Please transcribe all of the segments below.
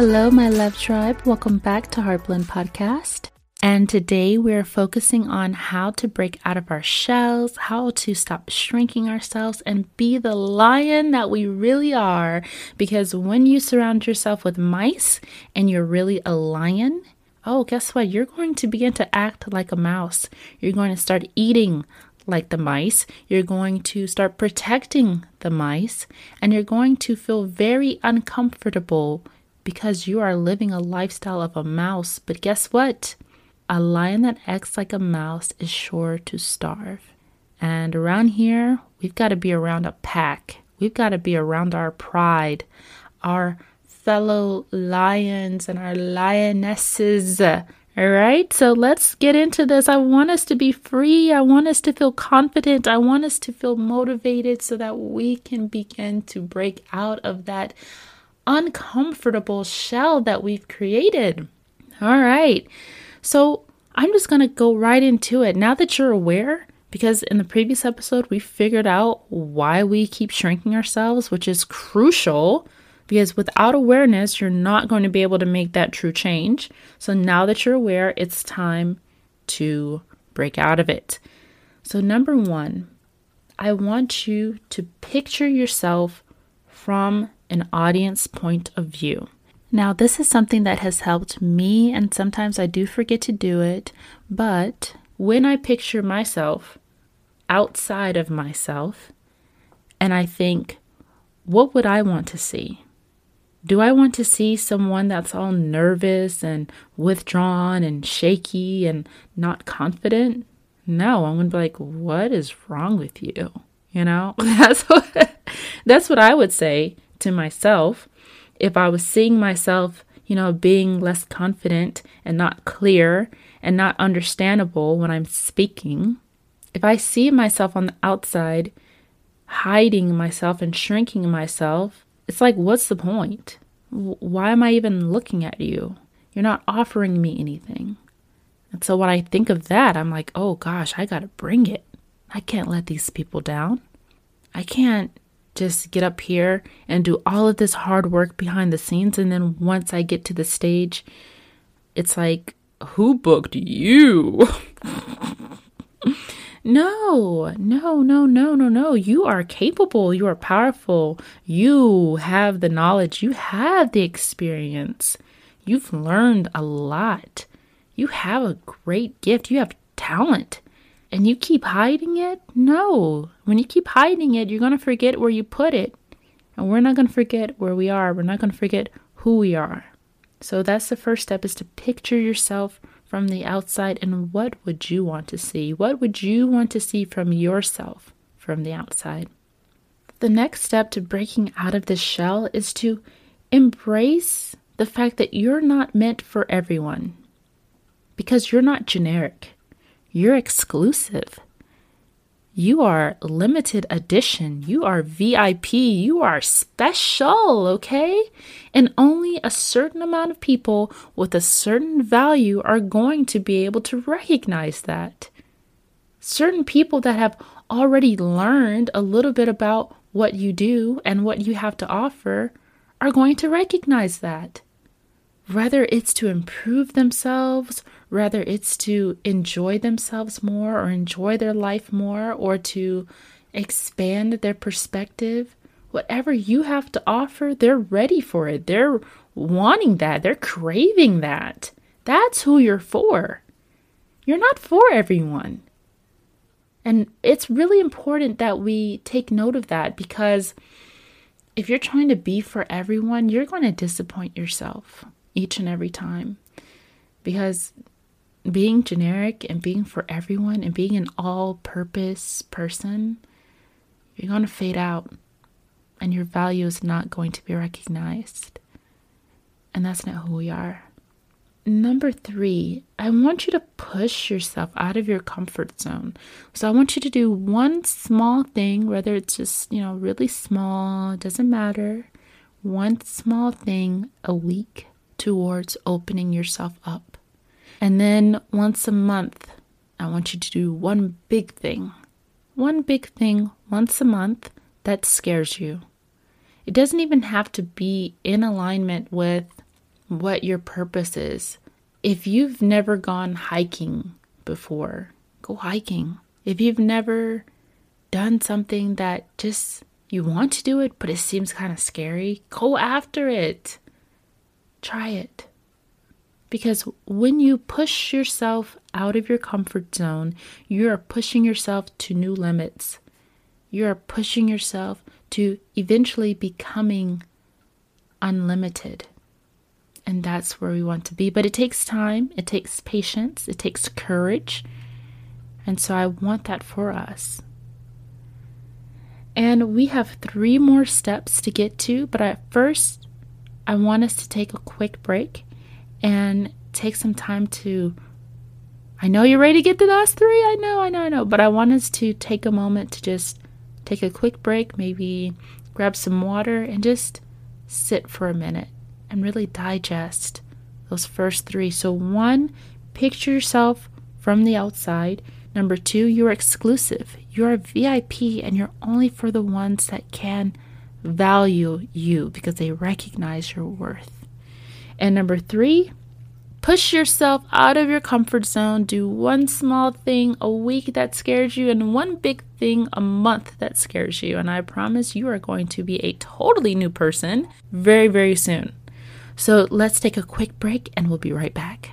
Hello, my love tribe. Welcome back to Heartblend Podcast. And today we're focusing on how to break out of our shells, how to stop shrinking ourselves, and be the lion that we really are. Because when you surround yourself with mice and you're really a lion, oh, guess what? You're going to begin to act like a mouse. You're going to start eating like the mice. You're going to start protecting the mice, and you're going to feel very uncomfortable because you are living a lifestyle of a mouse. But guess what? A lion that acts like a mouse is sure to starve. And around here, we've got to be around a pack. We've got to be around our pride, our fellow lions and our lionesses. All right, so let's get into this. I want us to be free. I want us to feel confident. I want us to feel motivated so that we can begin to break out of that uncomfortable shell that we've created. All right. So I'm just going to go right into it. Now that you're aware, because in the previous episode, we figured out why we keep shrinking ourselves, which is crucial because without awareness, you're not going to be able to make that true change. So now that you're aware, it's time to break out of it. So, number one, I want you to picture yourself from an audience point of view. Now, this is something that has helped me, and sometimes I do forget to do it, but when I picture myself outside of myself and I think, what would I want to see? Do I want to see someone that's all nervous and withdrawn and shaky and not confident? No, I'm to be like, what is wrong with you? You know, that's what, that's what I would say to myself if I was seeing myself, you know, being less confident and not clear and not understandable when I'm speaking, if I see myself on the outside hiding myself and shrinking myself, it's like, what's the point? Why am I even looking at you? You're not offering me anything. And so when I think of that, I'm like, oh gosh, I got to bring it. I can't let these people down. I can't just get up here and do all of this hard work behind the scenes. And then once I get to the stage, it's like, who booked you? no, no, no, no, no, no. You are capable. You are powerful. You have the knowledge. You have the experience. You've learned a lot. You have a great gift. You have talent and you keep hiding it? No. When you keep hiding it, you're going to forget where you put it. And we're not going to forget where we are. We're not going to forget who we are. So that's the first step is to picture yourself from the outside and what would you want to see? What would you want to see from yourself from the outside? The next step to breaking out of this shell is to embrace the fact that you're not meant for everyone because you're not generic. You're exclusive. You are limited edition. You are VIP. You are special, okay? And only a certain amount of people with a certain value are going to be able to recognize that. Certain people that have already learned a little bit about what you do and what you have to offer are going to recognize that. Whether it's to improve themselves Rather, it's to enjoy themselves more or enjoy their life more or to expand their perspective. Whatever you have to offer, they're ready for it. They're wanting that. They're craving that. That's who you're for. You're not for everyone. And it's really important that we take note of that because if you're trying to be for everyone, you're going to disappoint yourself each and every time because being generic and being for everyone and being an all purpose person, you're going to fade out and your value is not going to be recognized. And that's not who we are. Number three, I want you to push yourself out of your comfort zone. So I want you to do one small thing, whether it's just, you know, really small, doesn't matter, one small thing a week towards opening yourself up and then once a month, I want you to do one big thing. One big thing once a month that scares you. It doesn't even have to be in alignment with what your purpose is. If you've never gone hiking before, go hiking. If you've never done something that just you want to do it, but it seems kind of scary, go after it. Try it. Because when you push yourself out of your comfort zone, you are pushing yourself to new limits. You are pushing yourself to eventually becoming unlimited. And that's where we want to be. But it takes time, it takes patience, it takes courage. And so I want that for us. And we have three more steps to get to, but at first, I want us to take a quick break and take some time to. I know you're ready to get the last three. I know, I know, I know. But I want us to take a moment to just take a quick break, maybe grab some water, and just sit for a minute and really digest those first three. So, one, picture yourself from the outside. Number two, you're exclusive. You're a VIP and you're only for the ones that can value you because they recognize your worth. And number three, push yourself out of your comfort zone. Do one small thing a week that scares you and one big thing a month that scares you. And I promise you are going to be a totally new person very, very soon. So let's take a quick break and we'll be right back.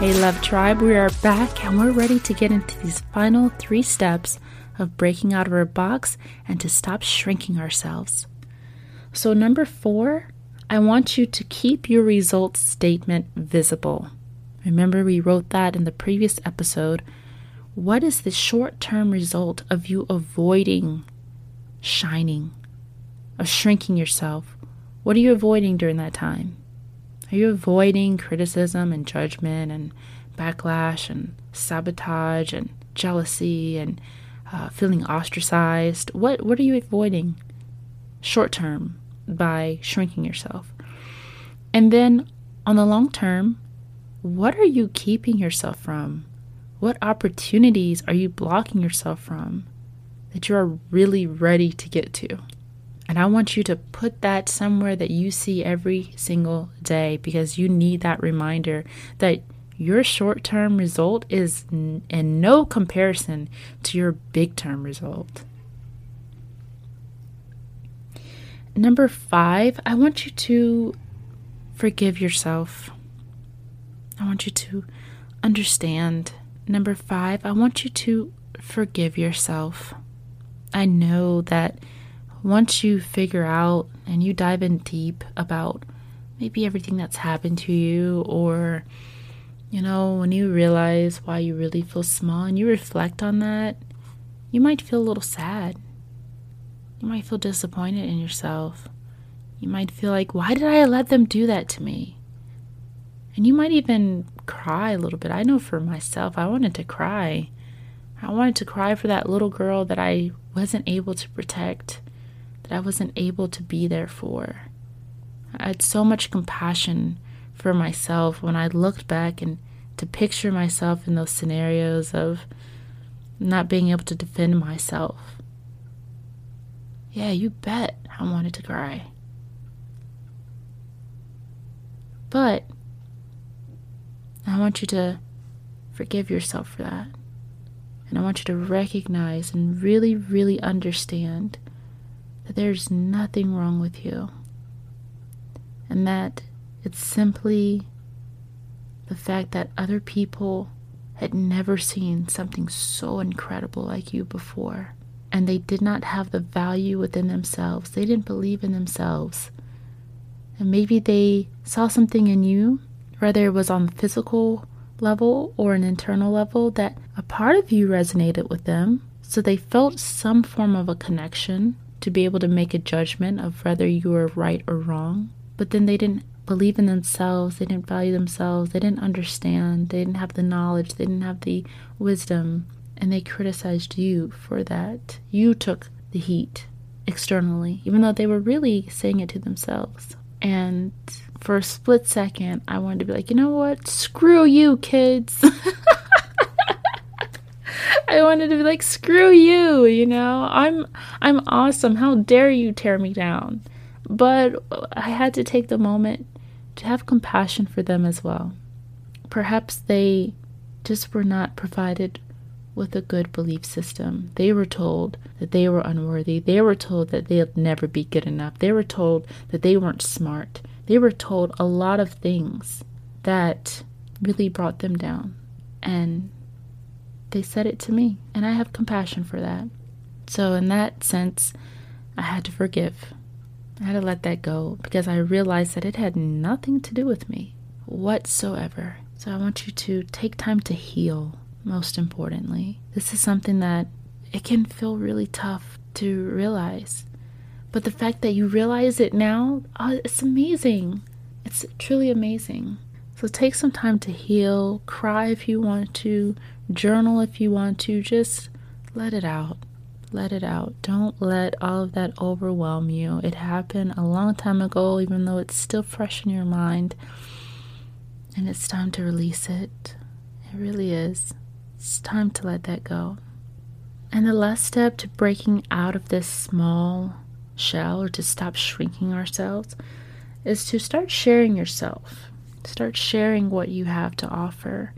Hey, Love Tribe, we are back and we're ready to get into these final three steps of breaking out of our box and to stop shrinking ourselves. So, number four, I want you to keep your results statement visible. Remember, we wrote that in the previous episode. What is the short term result of you avoiding shining, of shrinking yourself? What are you avoiding during that time? Are you avoiding criticism and judgment and backlash and sabotage and jealousy and uh, feeling ostracized? What what are you avoiding short term by shrinking yourself? And then on the long term, what are you keeping yourself from? What opportunities are you blocking yourself from that you are really ready to get to? And I want you to put that somewhere that you see every single day because you need that reminder that your short term result is in no comparison to your big term result. Number five, I want you to forgive yourself. I want you to understand. Number five, I want you to forgive yourself. I know that once you figure out and you dive in deep about maybe everything that's happened to you, or, you know, when you realize why you really feel small and you reflect on that, you might feel a little sad. You might feel disappointed in yourself. You might feel like, why did I let them do that to me? And you might even cry a little bit. I know for myself, I wanted to cry. I wanted to cry for that little girl that I wasn't able to protect that I wasn't able to be there for. I had so much compassion for myself when I looked back and to picture myself in those scenarios of not being able to defend myself. Yeah, you bet I wanted to cry. But I want you to forgive yourself for that. And I want you to recognize and really, really understand that there's nothing wrong with you and that it's simply the fact that other people had never seen something so incredible like you before and they did not have the value within themselves. They didn't believe in themselves. And maybe they saw something in you, whether it was on the physical level or an internal level, that a part of you resonated with them So they felt some form of a connection to be able to make a judgment of whether you were right or wrong. But then they didn't believe in themselves, they didn't value themselves, they didn't understand, they didn't have the knowledge, they didn't have the wisdom, and they criticized you for that. You took the heat externally, even though they were really saying it to themselves. And for a split second, I wanted to be like, you know what? Screw you, kids. I wanted to be like, screw you, you know? I'm I'm awesome. How dare you tear me down? But I had to take the moment to have compassion for them as well. Perhaps they just were not provided with a good belief system. They were told that they were unworthy. They were told that they'd never be good enough. They were told that they weren't smart. They were told a lot of things that really brought them down. And they said it to me, and I have compassion for that. So, in that sense, I had to forgive. I had to let that go because I realized that it had nothing to do with me whatsoever. So, I want you to take time to heal most importantly. This is something that it can feel really tough to realize. But the fact that you realize it now, oh, it's amazing. It's truly amazing. So take some time to heal, cry if you want to, journal if you want to, just let it out. Let it out. Don't let all of that overwhelm you. It happened a long time ago, even though it's still fresh in your mind. And it's time to release it. It really is. It's time to let that go. And the last step to breaking out of this small shell or to stop shrinking ourselves is to start sharing yourself. Start sharing what you have to offer.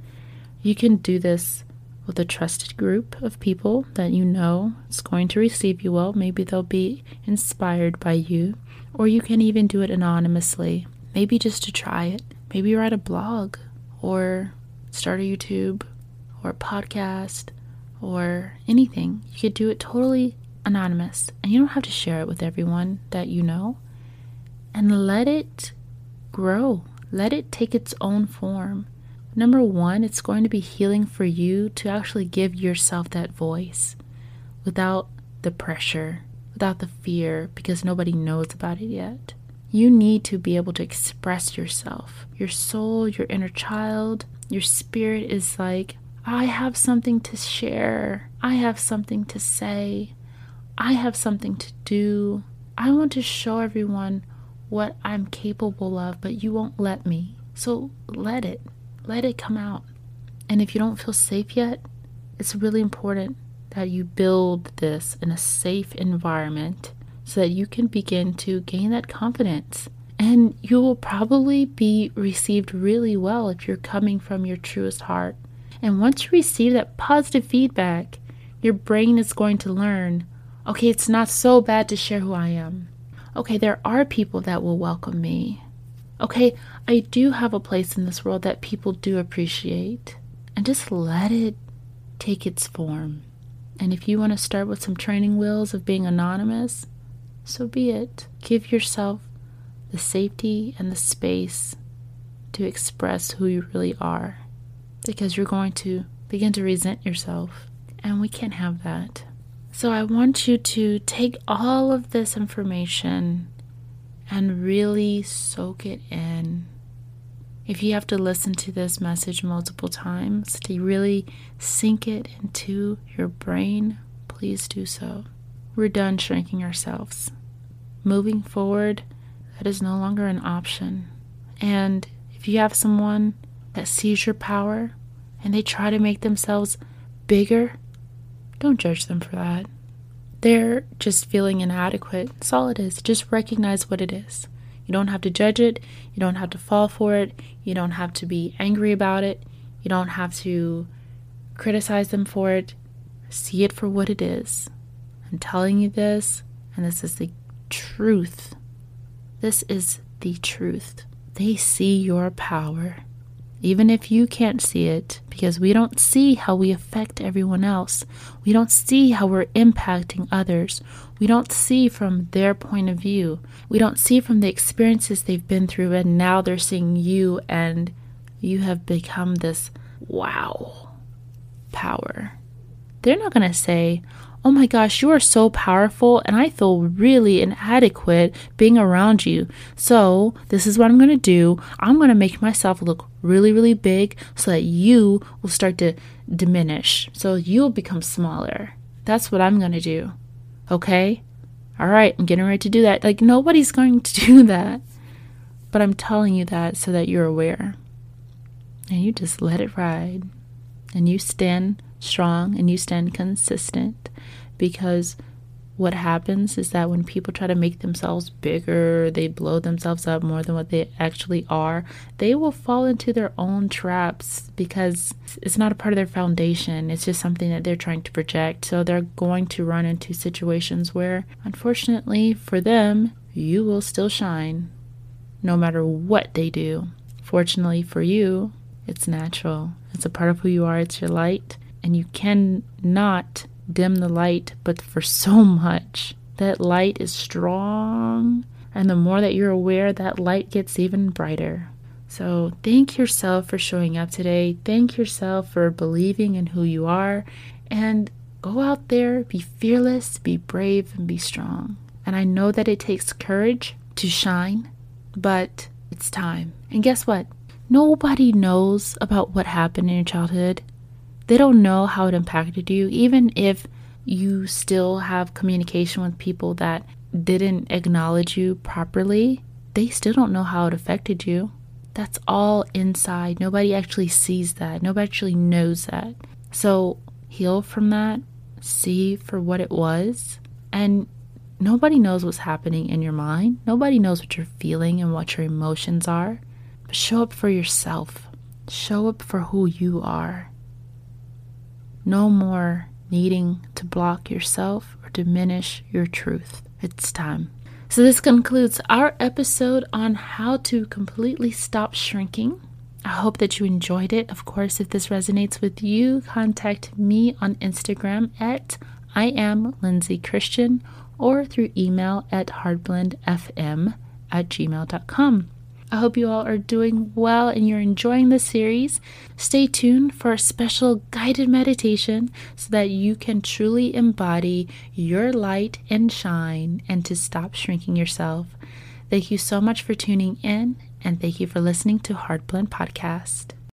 You can do this with a trusted group of people that you know is going to receive you well. Maybe they'll be inspired by you. Or you can even do it anonymously. Maybe just to try it. Maybe write a blog or start a YouTube or a podcast or anything. You could do it totally anonymous and you don't have to share it with everyone that you know. And let it grow, let it take its own form. Number one, it's going to be healing for you to actually give yourself that voice without the pressure, without the fear, because nobody knows about it yet. You need to be able to express yourself. Your soul, your inner child, your spirit is like, I have something to share. I have something to say. I have something to do. I want to show everyone what I'm capable of, but you won't let me. So let it. Let it come out. And if you don't feel safe yet, it's really important that you build this in a safe environment so that you can begin to gain that confidence. And you will probably be received really well if you're coming from your truest heart. And once you receive that positive feedback, your brain is going to learn okay, it's not so bad to share who I am. Okay, there are people that will welcome me. Okay, I do have a place in this world that people do appreciate. And just let it take its form. And if you want to start with some training wheels of being anonymous, so be it. Give yourself the safety and the space to express who you really are because you're going to begin to resent yourself. And we can't have that. So I want you to take all of this information and really soak it in. If you have to listen to this message multiple times to really sink it into your brain, please do so. We're done shrinking ourselves. Moving forward, that is no longer an option. And if you have someone that sees your power and they try to make themselves bigger, don't judge them for that. They're just feeling inadequate. That's all it is. Just recognize what it is. You don't have to judge it. You don't have to fall for it. You don't have to be angry about it. You don't have to criticize them for it. See it for what it is. I'm telling you this, and this is the truth. This is the truth. They see your power even if you can't see it, because we don't see how we affect everyone else. We don't see how we're impacting others. We don't see from their point of view. We don't see from the experiences they've been through, and now they're seeing you, and you have become this wow power. they're not going to say, Oh my gosh, you are so powerful, and I feel really inadequate being around you. So, this is what I'm going to do. I'm going to make myself look really, really big so that you will start to diminish. So, you'll become smaller. That's what I'm going to do. Okay? All right, I'm getting ready to do that. Like, nobody's going to do that. But I'm telling you that so that you're aware. And you just let it ride. And you stand strong and you stand consistent because what happens is that when people try to make themselves bigger, they blow themselves up more than what they actually are, they will fall into their own traps because it's not a part of their foundation. It's just something that they're trying to project. So they're going to run into situations where, unfortunately for them, you will still shine no matter what they do. Fortunately for you, it's natural. It's a part of who you are, it's your light and you cannot dim the light, but for so much. That light is strong, and the more that you're aware, that light gets even brighter. So, thank yourself for showing up today. Thank yourself for believing in who you are, and go out there, be fearless, be brave, and be strong. And I know that it takes courage to shine, but it's time. And guess what? Nobody knows about what happened in your childhood they don't know how it impacted you, even if you still have communication with people that didn't acknowledge you properly, they still don't know how it affected you. That's all inside. Nobody actually sees that. Nobody actually knows that. So heal from that, see for what it was, and nobody knows what's happening in your mind. Nobody knows what you're feeling and what your emotions are. Show up for yourself. Show up for who you are. No more needing to block yourself or diminish your truth. It's time. So, this concludes our episode on how to completely stop shrinking. I hope that you enjoyed it. Of course, if this resonates with you, contact me on Instagram at I am Lindsay Christian or through email at heartblendfm at gmail.com. I hope you all are doing well and you're enjoying the series. Stay tuned for a special guided meditation so that you can truly embody your light and shine and to stop shrinking yourself. Thank you so much for tuning in and thank you for listening to Heart Blend Podcast.